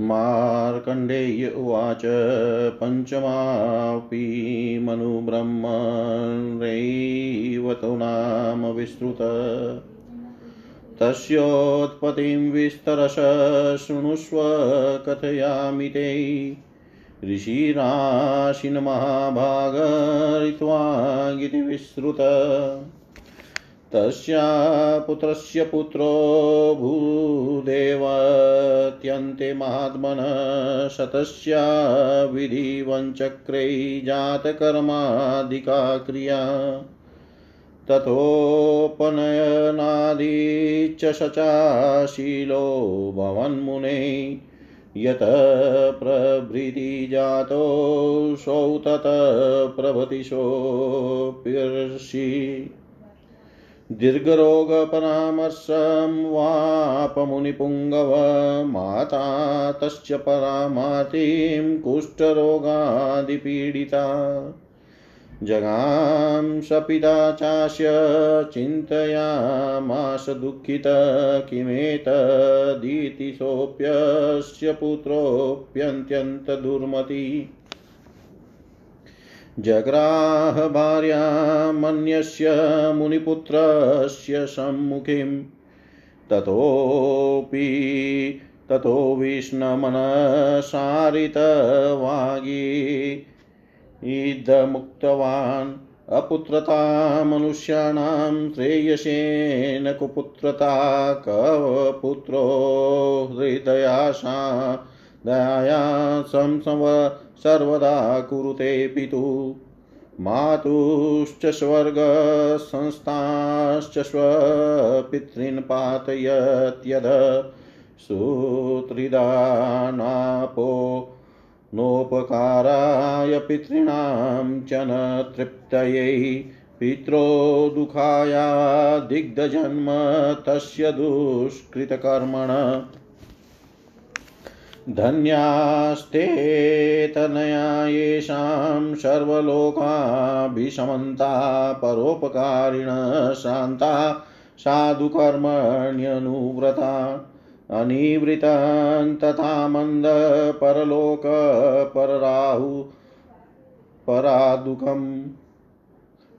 मार्कण्डेय उवाच पञ्चमापि मनुब्रह्मणैवतो नाम विस्तृत। तस्योत्पत्तिं विस्तरश शृणुष्व कथयामि ते। ऋषिराशिनमहाभागरित्वागिति विस्तृत। तस्या पुत्रस्य पुत्रो भूदेवत्यन्ते महात्मन शतस्या विधिवञ्चक्रै जातकर्माधिका क्रिया ततोपनयनादिच्च शचाशीलो भवन्मुने यत प्रभृति जातोऽसौ तत प्रभृतिशोऽप्यर्षि। दीर्घरोगपरामर्शं वापमुनिपुङ्गव माता तस्य परामातिं कुष्ठरोगादिपीडिता। जगां सपिता चास्य चिन्तयामास दुःखित किमेतदिति सोऽप्यस्य पुत्रोऽप्यन्त्यन्तदुर्मति। जग्राह भार्यामन्यस्य मुनिपुत्रस्य सम्मुखीं ततोऽपि ततो विष्णमनसारितवागी। इदमुक्तवान् अपुत्रता मनुष्याणां श्रेयसेन कुपुत्रता कवपुत्रो हृदयाशा दया संसव सर्वदा कुरुते पितु। मातुश्च स्वर्गसंस्थाश्च स्वपितॄन् पातयत्यद सुत्रिदानापो नोपकाराय पितॄणां च न तृप्तयै। पित्रो दुःखाया दिग्धजन्म तस्य दुष्कृतकर्मण। धन्यास्ते तनया येषां सर्वलोकाभिशमन्ता, परोपकारिण, शान्ता, साधुकर्मण्यनुव्रता अनिवृतं तथा मन्द परलोकपरराहु परादुःखम्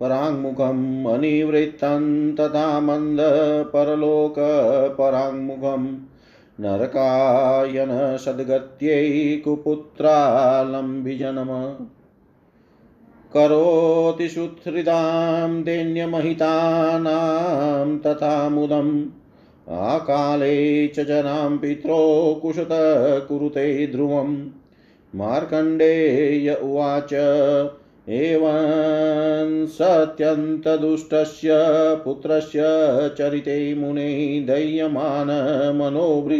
पराङ्मुखम् अनिवृत्तं तथा मन्द परलोकपराङ्मुखम् नरकायन सद्गत्यै कुपुत्रालम्बिजनम। करोति सुहृदां दैन्यमहितानां तथा मुदम् आकाले च जनां पित्रो कुशत कुरुते ध्रुवम्। मार्कण्डेय उवाच एवं सत्यन्तदुष्टस्य पुत्रस्य चरिते मुने दह्यमान मनोवृत्तिवृतां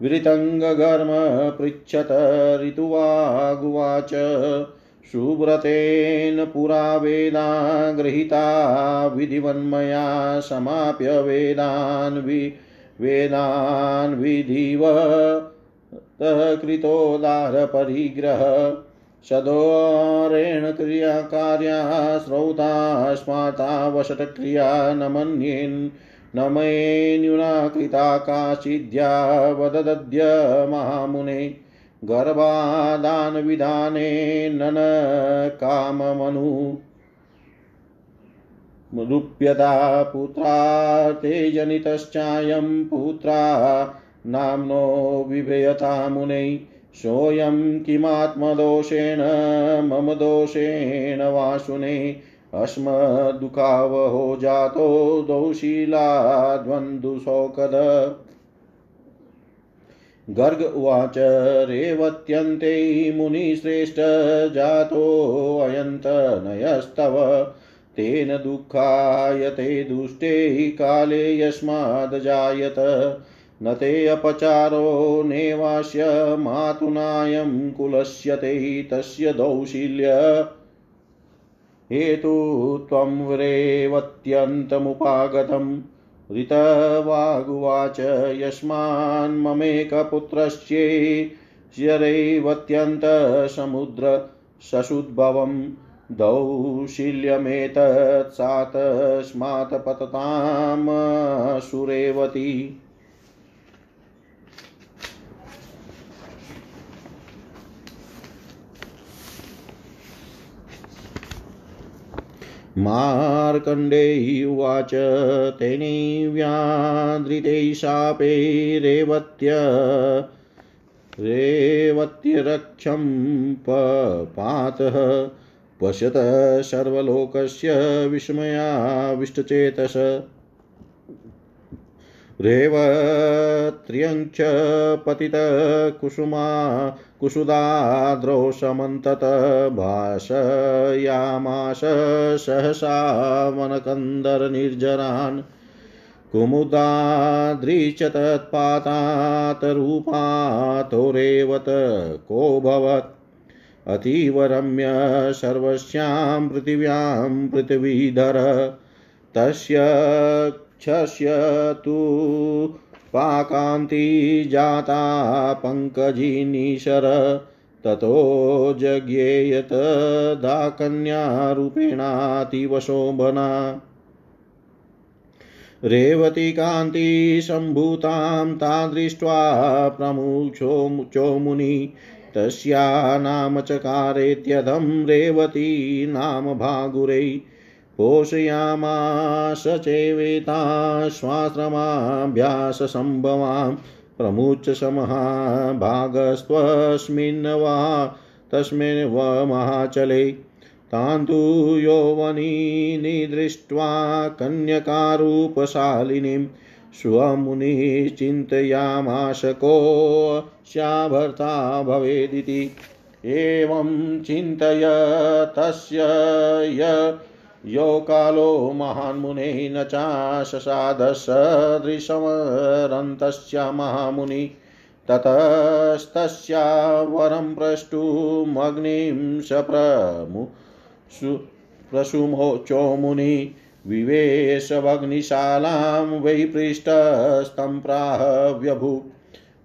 वृतङ्गघर्म पृच्छत ऋतुवागुवाच सुव्रतेन पुरा वेदा गृहीता विधिवन्मया समाप्य वेदान् वि वेदान् विधिव कृतोदारपरिग्रह सदोरेण क्रियाकार्या श्रौता स्मार्ता वशटक्रिया न मन्येन्। न मयेन्युना कृता काचिद्या वददद्य महामुने। गर्भादानविधानेन न काममनु। रूप्यता पुत्रा ते जनितश्चायं पुत्रा नाम्नो विभेयता मुनै। सोऽयं किमात्मदोषेण, मम दोषेण वासुने अस्मद्दुःखावहो जातो दौशीलाद्वन्द्वशोकद गर्ग उवाच, रेवत्यन्ते मुनिश्रेष्ठ जातोऽयन्तनयस्तव तेन दुःखाय ते दुष्टे काले यस्मादजायत न ते अपचारो नेवास्य मातुनायं कुलस्यते तस्य दौशील्य। हेतु त्वं रेवत्यन्तमुपागतम् ऋतवागुवाच यस्मान्ममेकपुत्रस्यै शरैवत्यन्तसमुद्र सशुद्भवम् दौशील्यमेतत् सुरेवती। मार्कण्डेय उवाच तेनैव्यादृते शापे रेवत्य रेवत्यरक्षं पपातः पश्यत सर्वलोकस्य विस्मयाविष्टचेतस। रेवत्र्यञ्च पतितकुसुमा कुसुदाद्रौ समन्तत भाषयामाश सहसा वनकन्दरनिर्जरान् कुमुदाद्रिच तत्पातात् रूपातो रेवत कोऽभवत् अतीव रम्य सर्वस्यां पृथिव्यां पृथिवीधर तस्य क्षस्य तु पाकान्ति जाता पङ्कजिनीशर ततो जज्ञेयतदा कन्यारूपेणातिवशोभना रेवतीकान्तिसम्भूतां ता दृष्ट्वा प्रमुचो मुनि। तस्या नाम चकारेत्यधं रेवती नाम भागुरै। पोषयामास चेवेताश्वाश्रमाभ्याससम्भवां प्रमुच्च समहाभागस्त्वस्मिन् वा तस्मिन् व महाचले तान् तु यौवनी दृष्ट्वा कन्यकारूपशालिनीं स्वमुनिश्चिन्तयामाश को स्याभर्ता भवेदिति। एवं चिन्तय तस्य य यो कालो महान्मुने न चाशसादसदृशमरन्तस्य महामुनि। ततस्तस्या वरं प्रष्टुमग्निं स प्रमु प्रसुमोचो मुनि विवेशवग्निशालां वै पृष्ठस्तं प्राह व्यभू।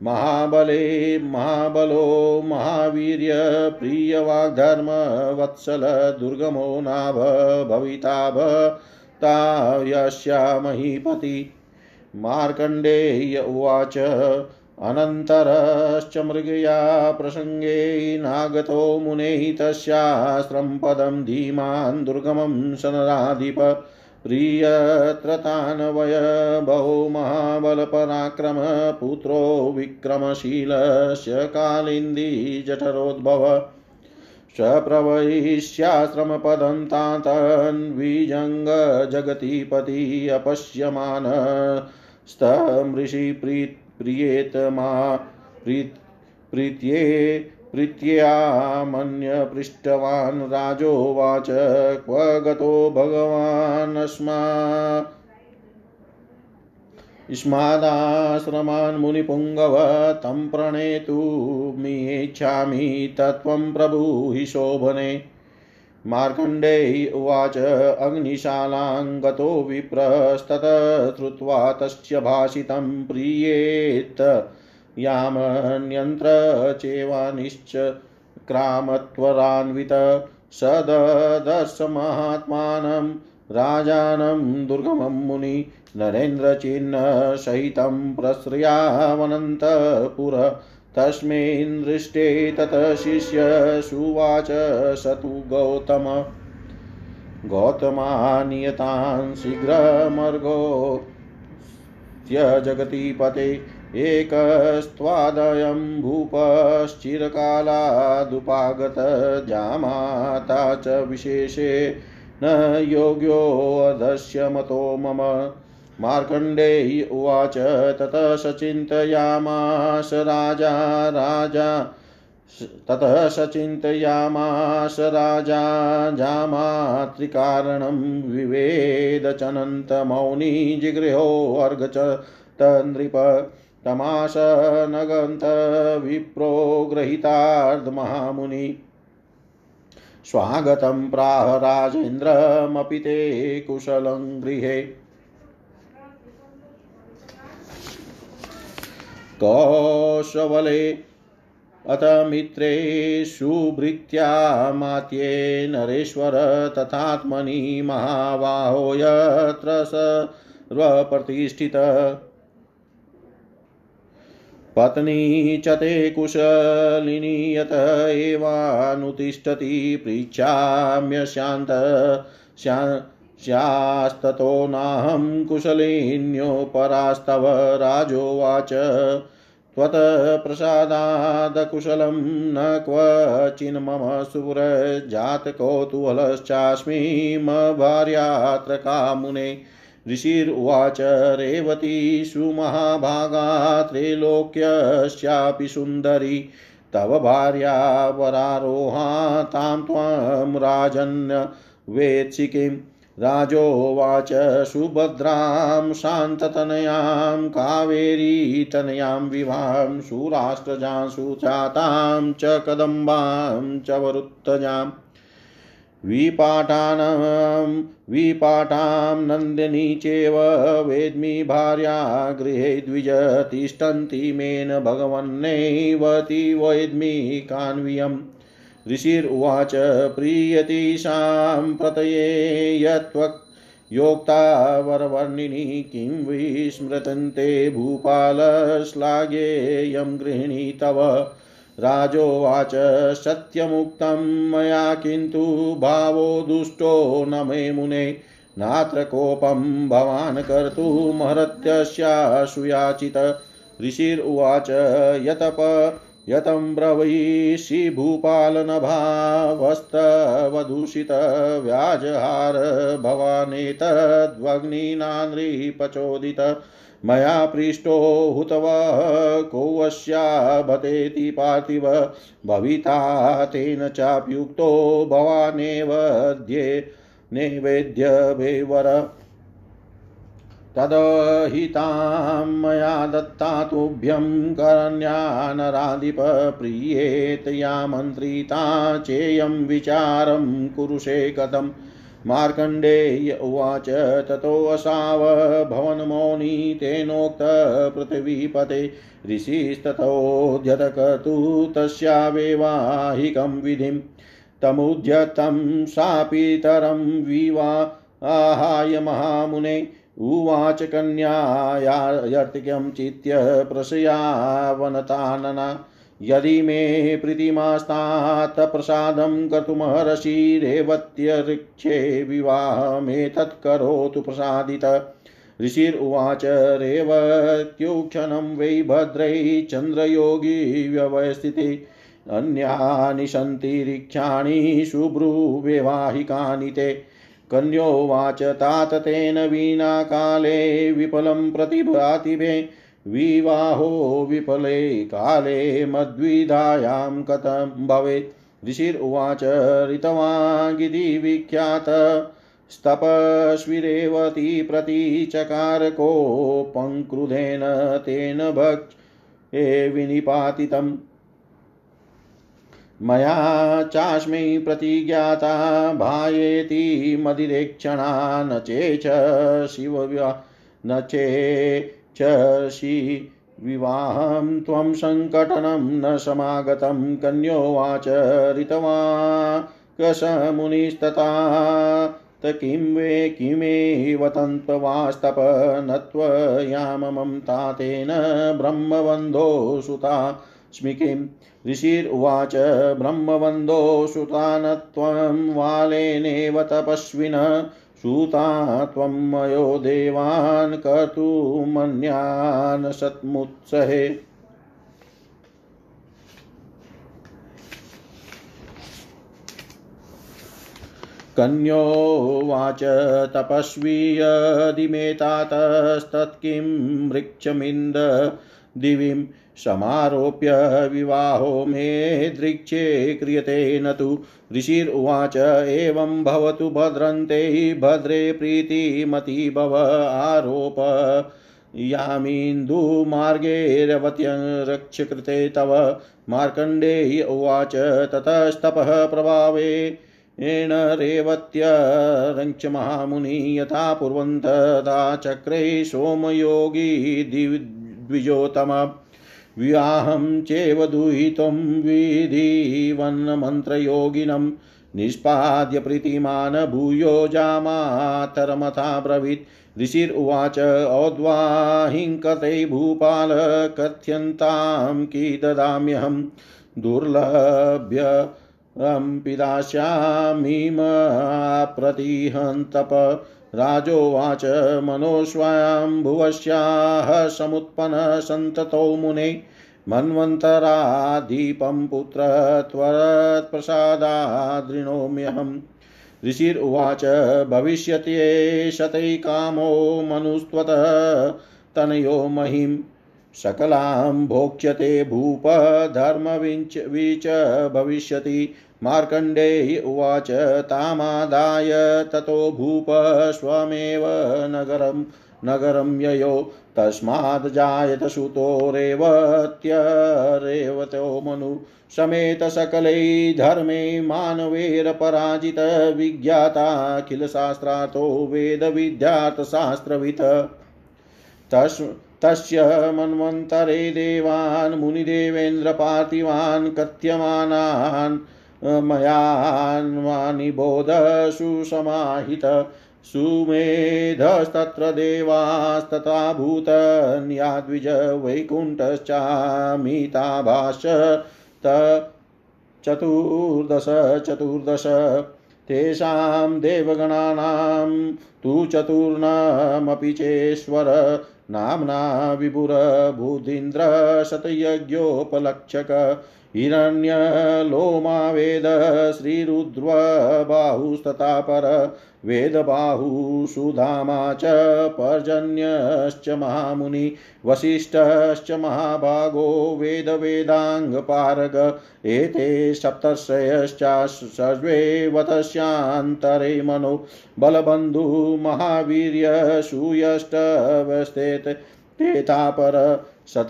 महाबले, महाबलो, महावीर्य प्रियवाग्धर्मवत्सल दुर्गमो नाभ, भविताभ तायस्या महीपति मार्कण्डेय उवाच, अनन्तरश्च मृगया प्रसङ्गे नागतो मुनेः तस्यास्त्रं पदं धीमान् दुर्गमं सनराधिप प्रियत्रतान्वय बहु महाबलपराक्रम पुत्रो विक्रमशीलस्य कालिन्दी जठरोद्भव सप्रवयिष्याश्रमपदं तातन्विजङ्गजगतीपति अपश्यमानस्तमृषि प्रियेतमा प्रीत्ये प्रीत्यामन्यपृष्टवान् राजोवाच, क्व गतो भगवानस्मा। स्मादाश्रमान् मुनिपुङ्गव, तं प्रणेतुमिच्छामि तत्त्वं प्रभु हि शोभने। मार्कण्डेय उवाच अग्निशालाङ्गतो विप्रस्तत, श्रुत्वा तस्य भाषितं प्रीयेत्। यामन्यन्त्र चेवानिश्च क्रामत्वरान्वित सददर्श महात्मानं राजानं दुर्गमं मुनि नरेन्द्रचिह्नसहितं प्रश्रयावनन्तपुर तस्मिन् दृष्टे ततः शिष्यसुवाच स तु गौतम गौतमानियतान् शीघ्रमर्गो त्यजगतीपते एकस्त्वादयं भूपश्चिरकालादुपागत जामाता च विशेषे न योग्योऽधस्य मतो मम। मार्कण्डेय उवाच, ततः स चिन्तयामास राजा राजा, ततः स चिन्तयामास राजा जामातृकारणं विवेदचनन्तमौनी जिगृहोऽर्घ च तन्नृप तमाशनगन्तविप्रो गृहीतार्धमहामुनि स्वागतं प्राह राजेन्द्रमपि ते कुशलं गृहे। कौशवले अथ मित्रे सुभृत्या मात्ये नरेश्वर तथात्मनि महाबाहो यत्र सर्वप्रतिष्ठित पत्नी च ते कुशलिनी यत एवानुतिष्ठति पृच्छाम्यशान्त स्यास्ततो नाहं कुशलिन्योपरास्तव राजोवाच। त्वत्प्रसादादकुशलं न क्वचिन्मम सुरजातकौतूहलश्चास्मि भार्यात्र कामुने ऋषिर्वाच रेवती सुमहाभागा त्रैलोक्यस्यापि सुन्दरी। तव भार्या वरारोहा तां त्वं राजन् वेत्सि किम् राजोवाच सुभद्रां शान्ततनयां कावेरीतनयां विवां सुराष्ट्रजांसु चातां च कदम्बां च वरुत्तजाम् विपाठानां विपाठां नन्दिनी चेव वेद्मि भार्या गृहे द्विज तिष्ठन्ति मेन भगवन्नैवति वेद्मि कान्वियम् ऋषिर्वाच प्रीयतीशां प्रतये यत्त्वक् योक्ता वरवर्णिनी किं विस्मृतन्ते भूपालश्लाघेयं गृहिणी तव राजोवाच सत्यमुक्तं मया किन्तु भावो दुष्टो न मे मुने। नात्र कोपं भवान् कर्तुमहत्यस्याशुयाचित ऋषिर्वाच यतप यतं ब्रवीषि भूपालनभावस्तवदूषितव्याजहार भवानेतद्वग्निनानृपचोदित मया पृष्टो हुतवः कोऽस्या भतेति पार्थिव। भविता तेन चाप्युक्तो भवानेव नैवेद्य भेवर। तदहितां मया दत्ता तुभ्यं करण्या या मन्त्रिता चेयं विचारं कुरुषे कथम् मार्कण्डेय उवाच ततोऽसाव भवन्मौनी तेनोक्तपृथिवीपते ऋषिस्ततोऽध्यतकतु तस्यावेवाहिकं विधिं। तमुद्यतं सापितरं विवाहाय महामुने उवाच कन्यायार्तिकं चित्य प्रशयावनतानना यदि मे प्रीतिमास्तात् प्रसादं कर्तुमहर्षि रेवत्यऋक्षे विवाहमेतत् करोतु प्रसादित। ऋषिर्वाच रेवत्युक्षणं वै भद्रै चन्द्रयोगी व्यवस्थिते अन्यानि सन्ति ऋक्षाणि शुभ्रुवैवाहिकानि ते। कन्योवाच तात तेन विना काले विफलं प्रतिभाति मे विवाहो विफले काले मद्विधायां कथं भवेत्? ऋषिर्वाच ऋतवागिति विख्यात। स्तपस्विरेवती प्रतीचकारकोपङ्क्रुधेन तेन भक्षे विनिपातितम्। मया चास्मै प्रतिज्ञाता, भायेति मदिरेक्षणा, न चेच शिव न चे च शि विवाहं त्वं सङ्कटनं न समागतं कन्योवाच ऋतवा कशमुनिस्तथा किं वे किमेव तन्त्वास्तप न त्वयाममं तातेन ब्रह्मबन्धो सुता। किम् ऋषिर्वाच ब्रह्मबन्धो सुतान त्वं वालेनेव तपस्विन सूता त्वं मयो देवान् कर्तुमन्यान् सत्मुत्सहे। कन्योवाच तपस्वी यदिमेतातस्तत्किं वृक्षमिन्द दिवीं समारोप्य विवाहो मे दृक्षे क्रियते न तु। ऋषिर्वाच एवं भवतु भद्रन्ते भद्रे प्रीतिमती भव आरोप। यामीन्दुमार्गे रवत्यरक्षकृते तव। मार्कण्डेय उवाच, ततस्तपः प्रभावे। येण रेवत्यरञ्च महामुनि यथा कुर्वन्तदा चक्रे सोमयोगी द्विजोतम विवाहं चेव दुहितुं विधिवन्मन्त्रयोगिनं निष्पाद्य प्रीतिमान् भूयो जामातरमथा ब्रवीत् ऋषिर्वाच औद्वाहिङ्कते भूपाल कथ्यन्तां की ददाम्यहं दुर्लभ्य पिदास्यामीमप्रतिहन्तप राजोवाच मनोस्वयम्भुवस्याः समुत्पन्नः सन्ततौ मुने मन्वन्तरादीपं पुत्र त्वरत्प्रसादादृणोम्यहम् ऋषिरुवाच भविष्यत्ये शतैकामो मनुस्त्वत तनयो महिम्। सकलां भोक्ष्यते भूप धर्मविञ्च विच भविष्यति। मार्कण्डेय उवाच, तामादाय ततो भूप स्वमेव नगरं नगरं ययो। तस्माद् जायत सुतो रेवत्यरेवतो मनु। समेत सकलै धर्मे मानवेरपराजित विज्ञाता वेदविद्यार्थशास्त्रवित्। तस् तस्य मन्वन्तरे देवान् मुनिदेवेन्द्रपार्थिवान् कथ्यमानान् मयान्वानिबोध सुसमाहित सुमेधस्तत्र देवास्तथा भूतन्याद्विज वैकुण्ठश्चामिताभाष चतुर्दश चतुर्दश। तेषां देवगणानां तु चतुर्णमपि चेश्वर। नाम्ना विभुरबुधीन्द्र शतयज्ञोपलक्षक हिरण्यलोमावेद श्रीरुद्रबाहुस्तथा पर वेदबाहुसुधामा च पर्जन्यश्च महामुनि, वसिष्ठश्च महाभागो वेदवेदाङ्गपारग, एते सप्तर्षयश्च सर्वे वतस्यान्तरे मनो, बलबन्धु महावीर्यसूयष्टवस्थेत तेतापर शत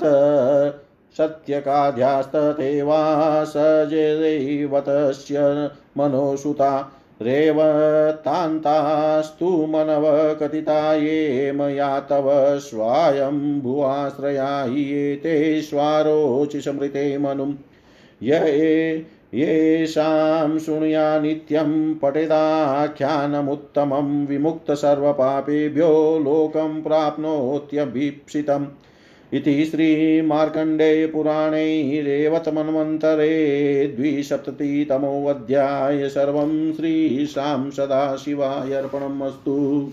सत्यकाध्यास्तथैवा सजैवतस्य मनोसुता रेवतान्तास्तु मनव कथिता ये मया तव स्वायम्भुवाश्रया हि एतेष्वारोचिसमृते मनुं य येषां शृणुया नित्यं पठिताख्यानमुत्तमं विमुक्तसर्वपापेभ्यो लोकं प्राप्नोत्यभीप्सितम्। इति श्रीमार्कण्डेयपुराणे रेवतमन्वन्तरे द्विसप्ततितमोऽध्याय सर्वं श्रीशां सदाशिवाय अर्पणम् अस्तु